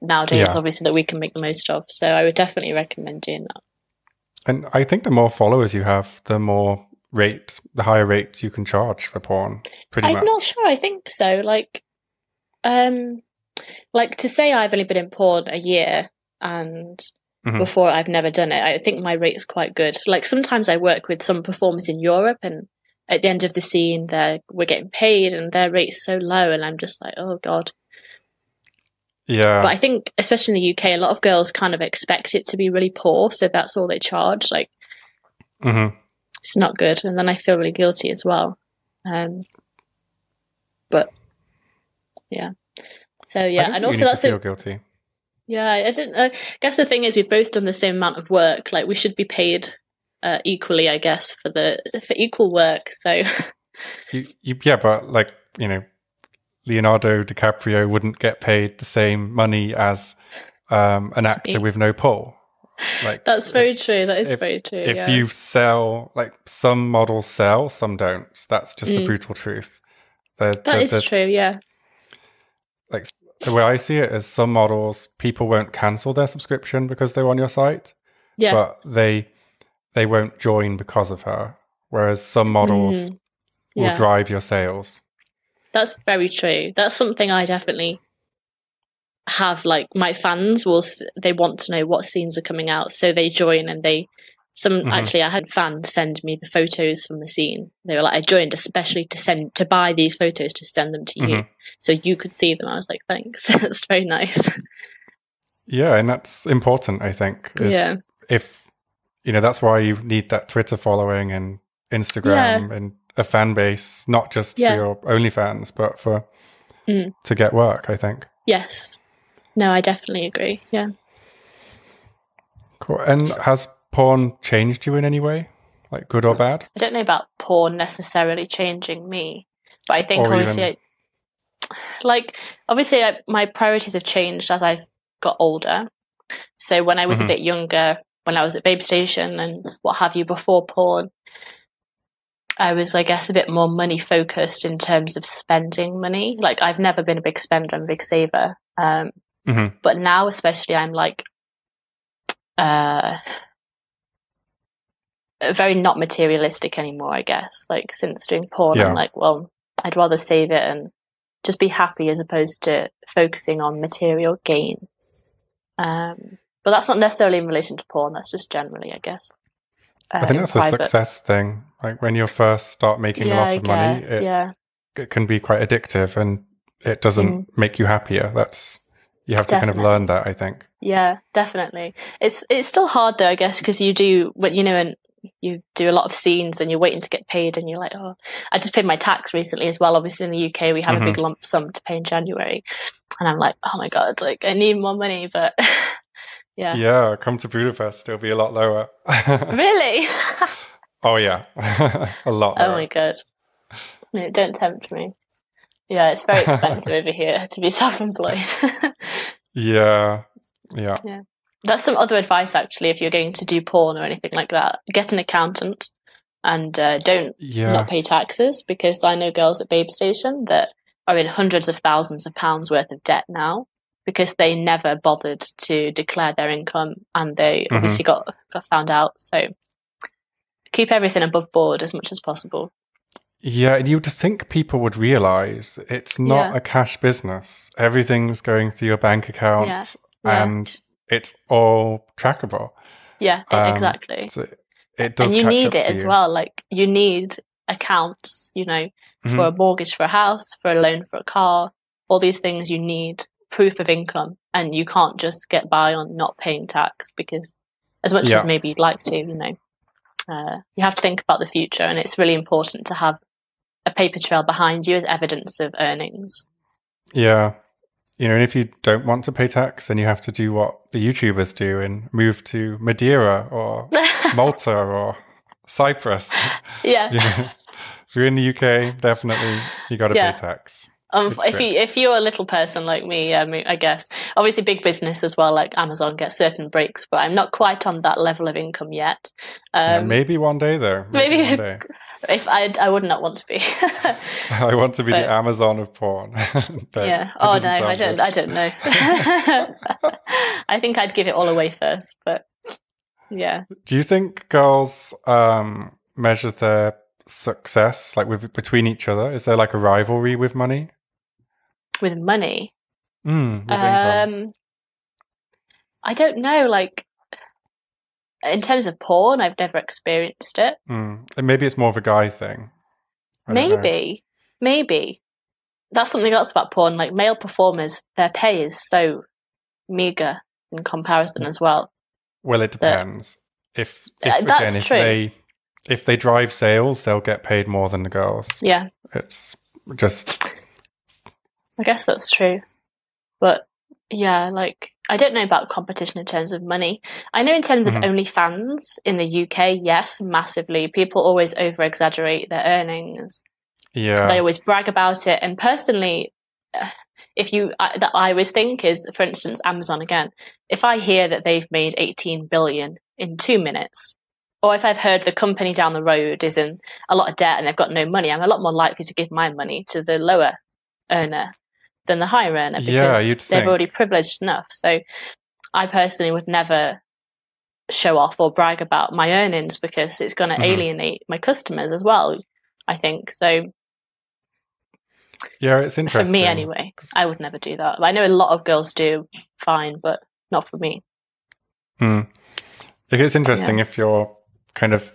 nowadays, yeah. obviously, that we can make the most of. So I would definitely recommend doing that. And I think the more followers you have, the more rate, the higher rates you can charge for porn. Pretty much. I'm much. not sure. I think so. Like, um, like to say I've only been in porn a year and mm-hmm. before I've never done it. I think my rate is quite good. Like sometimes I work with some performers in Europe and at the end of the scene they're we're getting paid and their rate's so low and I'm just like, oh God. Yeah. But I think especially in the UK, a lot of girls kind of expect it to be really poor, so that's all they charge. Like mm-hmm it's not good, and then I feel really guilty as well. Um, but yeah, so yeah, and also that's feel a, guilty. Yeah, I didn't. I guess the thing is, we've both done the same amount of work. Like we should be paid uh, equally, I guess, for the for equal work. So, you, you, yeah, but like you know, Leonardo DiCaprio wouldn't get paid the same money as um, an actor with no pull. Like that's very true. That is if, very true. If yeah. you sell, like some models sell, some don't. That's just mm. the brutal truth. There's, that there's, is true. Yeah. Like the way I see it is, some models people won't cancel their subscription because they're on your site. Yeah. But they they won't join because of her. Whereas some models mm. will yeah. drive your sales. That's very true. That's something I definitely have like my fans will they want to know what scenes are coming out, so they join and they some mm-hmm. actually I had fans send me the photos from the scene. They were like, I joined especially to send to buy these photos to send them to mm-hmm. you, so you could see them. I was like, thanks, that's very nice. Yeah, and that's important. I think. yeah. If you know, that's why you need that Twitter following and Instagram yeah. and a fan base, not just yeah. for your OnlyFans, but for mm. to get work. I think. Yes. No, I definitely agree. Yeah. Cool. And has porn changed you in any way, like good or bad? I don't know about porn necessarily changing me, but I think or obviously, even... I, like obviously, I, my priorities have changed as I've got older. So when I was mm-hmm. a bit younger, when I was at Babe Station and what have you before porn, I was, I guess, a bit more money focused in terms of spending money. Like I've never been a big spender and big saver. Um, mm-hmm. But now, especially, I'm like, uh, very not materialistic anymore, I guess. Like since doing porn, yeah. I'm like, well, I'd rather save it and just be happy as opposed to focusing on material gain. Um, but that's not necessarily in relation to porn. That's just generally, I guess. Uh, I think that's a success thing. Like when you first start making yeah, a lot of money, it, yeah. it can be quite addictive, and it doesn't mm. make you happier. That's you have definitely. to kind of learn that. I think. Yeah, definitely. It's it's still hard though, I guess, because you do what you know, and you do a lot of scenes and you're waiting to get paid and you're like oh. I just paid my tax recently as well. Obviously in the uk we have mm-hmm. a big mm-hmm. lump sum to pay in january. And i'm like oh my god like i need more money but yeah. Yeah come to budapest it'll be a lot lower. Really? Oh yeah. A lot lower. oh my god. No don't tempt me. Yeah it's very expensive over here to be self-employed. Yeah. Yeah. Yeah that's some other advice actually if you're going to do porn or anything like that get an accountant and uh, don't yeah. not pay taxes because i know girls at babe station that are in hundreds of thousands of pounds worth of debt now because they never bothered to declare their income and they mm-hmm. obviously got got found out so keep everything above board as much as possible yeah, and you'd think people would realize it's not yeah. a cash business. Everything's going through your bank account, yeah. And it's all trackable. Yeah, um, exactly. So it does, and you need it as you. well. Like you need accounts, you know, mm-hmm. for a mortgage for a house, for a loan for a car, all these things. You need proof of income, and you can't just get by on not paying tax because, as much yeah. as maybe you'd like to, you know, uh, you have to think about the future, and it's really important to have a paper trail behind you as evidence of earnings. Yeah, you know, and if you don't want to pay tax, then you have to do what the YouTubers do and move to Madeira or Malta or Cyprus. Yeah. Know, if you're in the UK, definitely you got to yeah. pay tax. Um, if you if you're a little person like me, I mean, I guess obviously big business as well, like Amazon gets certain breaks, but I'm not quite on that level of income yet. Um, yeah, maybe one day though. Maybe, maybe day. if I I would not want to be. I want to be but, the Amazon of porn. yeah. Oh no, I don't. Good. I don't know. I think I'd give it all away first, but yeah. Do you think girls um, measure their success like with between each other? Is there like a rivalry with money? with money. Mm, with um, I don't know. Like in terms of porn, I've never experienced it. Mm. And maybe it's more of a guy thing. I maybe, maybe that's something else about porn. Like male performers, their pay is so meager in comparison as well. Well, it depends. If, if uh, again, if true. they if they drive sales, they'll get paid more than the girls. Yeah, it's just I guess that's true. But yeah, like I don't know about competition in terms of money. I know in terms mm-hmm. of OnlyFans in the UK, yes, massively. People always over exaggerate their earnings. Yeah. They always brag about it. And personally, if you, that I always think is, for instance, Amazon again, if I hear that they've made 18 billion in two minutes, or if I've heard the company down the road is in a lot of debt and they've got no money, I'm a lot more likely to give my money to the lower earner than the higher earner because yeah, they're think. already privileged enough. So I personally would never show off or brag about my earnings because it's going to mm-hmm. alienate my customers as well. I think so. Yeah, it's interesting. For me, anyway, I would never do that. I know a lot of girls do fine, but not for me. Hmm. Like, It's interesting if you're kind of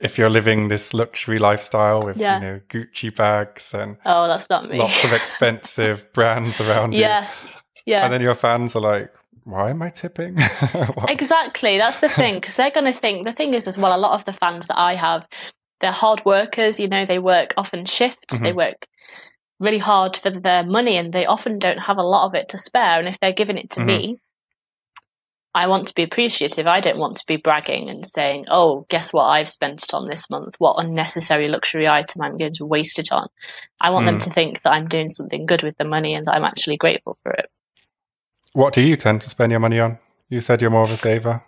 if you're living this luxury lifestyle with Yeah. you know Gucci bags and Oh, that's not me. lots of expensive brands around you, yeah, yeah. and then your fans are like, "Why am I tipping?" Exactly. That's the thing because they're going to think the thing is as well. A lot of the fans that I have, they're hard workers. You know, they work often shifts. They work really hard for their money, and they often don't have a lot of it to spare. And if they're giving it to Mhm. me, I want to be appreciative. I don't want to be bragging and saying, "Oh, guess what? I've spent it on this month. What unnecessary luxury item I'm going to waste it on." I want them Mm. to think that I'm doing something good with the money and that I'm actually grateful for it. what do you tend to spend your money on? You said you're more of a saver.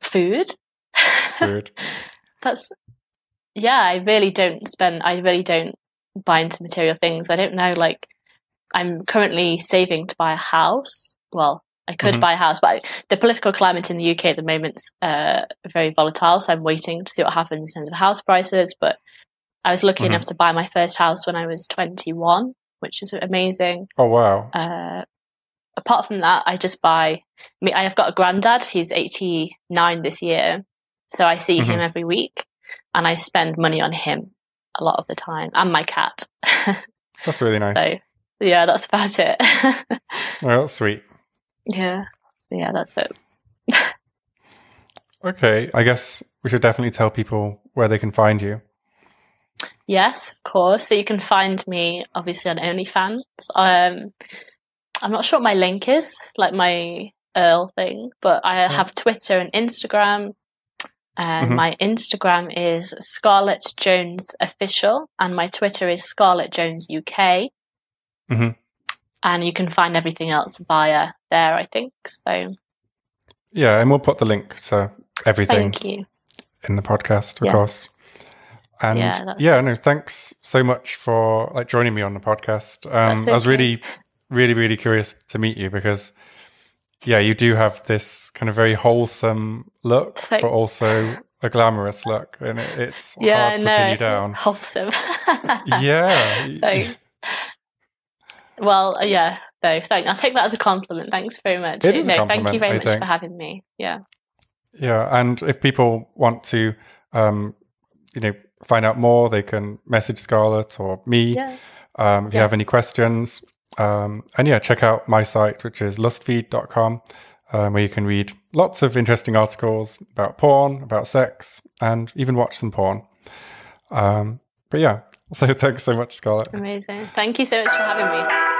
Food. Food. That's yeah, I really don't spend I really don't buy into material things. I don't know like I'm currently saving to buy a house. Well, I could Mhm. buy a house, but the political climate in the UK at the moment's uh, very volatile, so I'm waiting to see what happens in terms of house prices, but I was lucky Mhm. enough to buy my first house when I was 21, which is amazing. oh wow. Uh, apart from that, I just buy. I mean, I have got a granddad. He's 89 this year. So I see him Mhm. every week and I spend money on him a lot of the time and my cat. That's really nice. so, yeah, that's about it. Well, that's sweet. Yeah. Yeah, that's it. Okay, I guess we should definitely tell people where they can find you. Yes, of course. So you can find me obviously on OnlyFans. Um, I'm not sure what my link is, like my URL thing, but I have Twitter and Instagram. And Mhm. my Instagram is Scarlett Jones Official, and my Twitter is Scarlett Jones UK. Mhm. And you can find everything else via there, I think. So Yeah, and we'll put the link to everything in the podcast, of Yeah. course. And Yeah, yeah, no, thanks so much for like joining me on the podcast. Um, That's I was really, really, really curious to meet you because, yeah, you do have this kind of very wholesome look, Thank- but also a glamorous look, and it, it's Yeah, hard to no, pin you down. wholesome. yeah, Thanks. Well, uh, yeah, no, thank. I'll take that as a compliment. Thanks very much. It is a no, thank you very I much think. for having me. Yeah, Yeah, and if people want to, um, you know, find out more, they can message Scarlett or me. yeah, Um, if you have any questions, um, and yeah, check out my site, which is lustfeed.com, um, where you can read lots of interesting articles about porn, about sex, and even watch some porn. Um, but yeah, so thanks so much, Scarlett. amazing. Thank you so much for having me.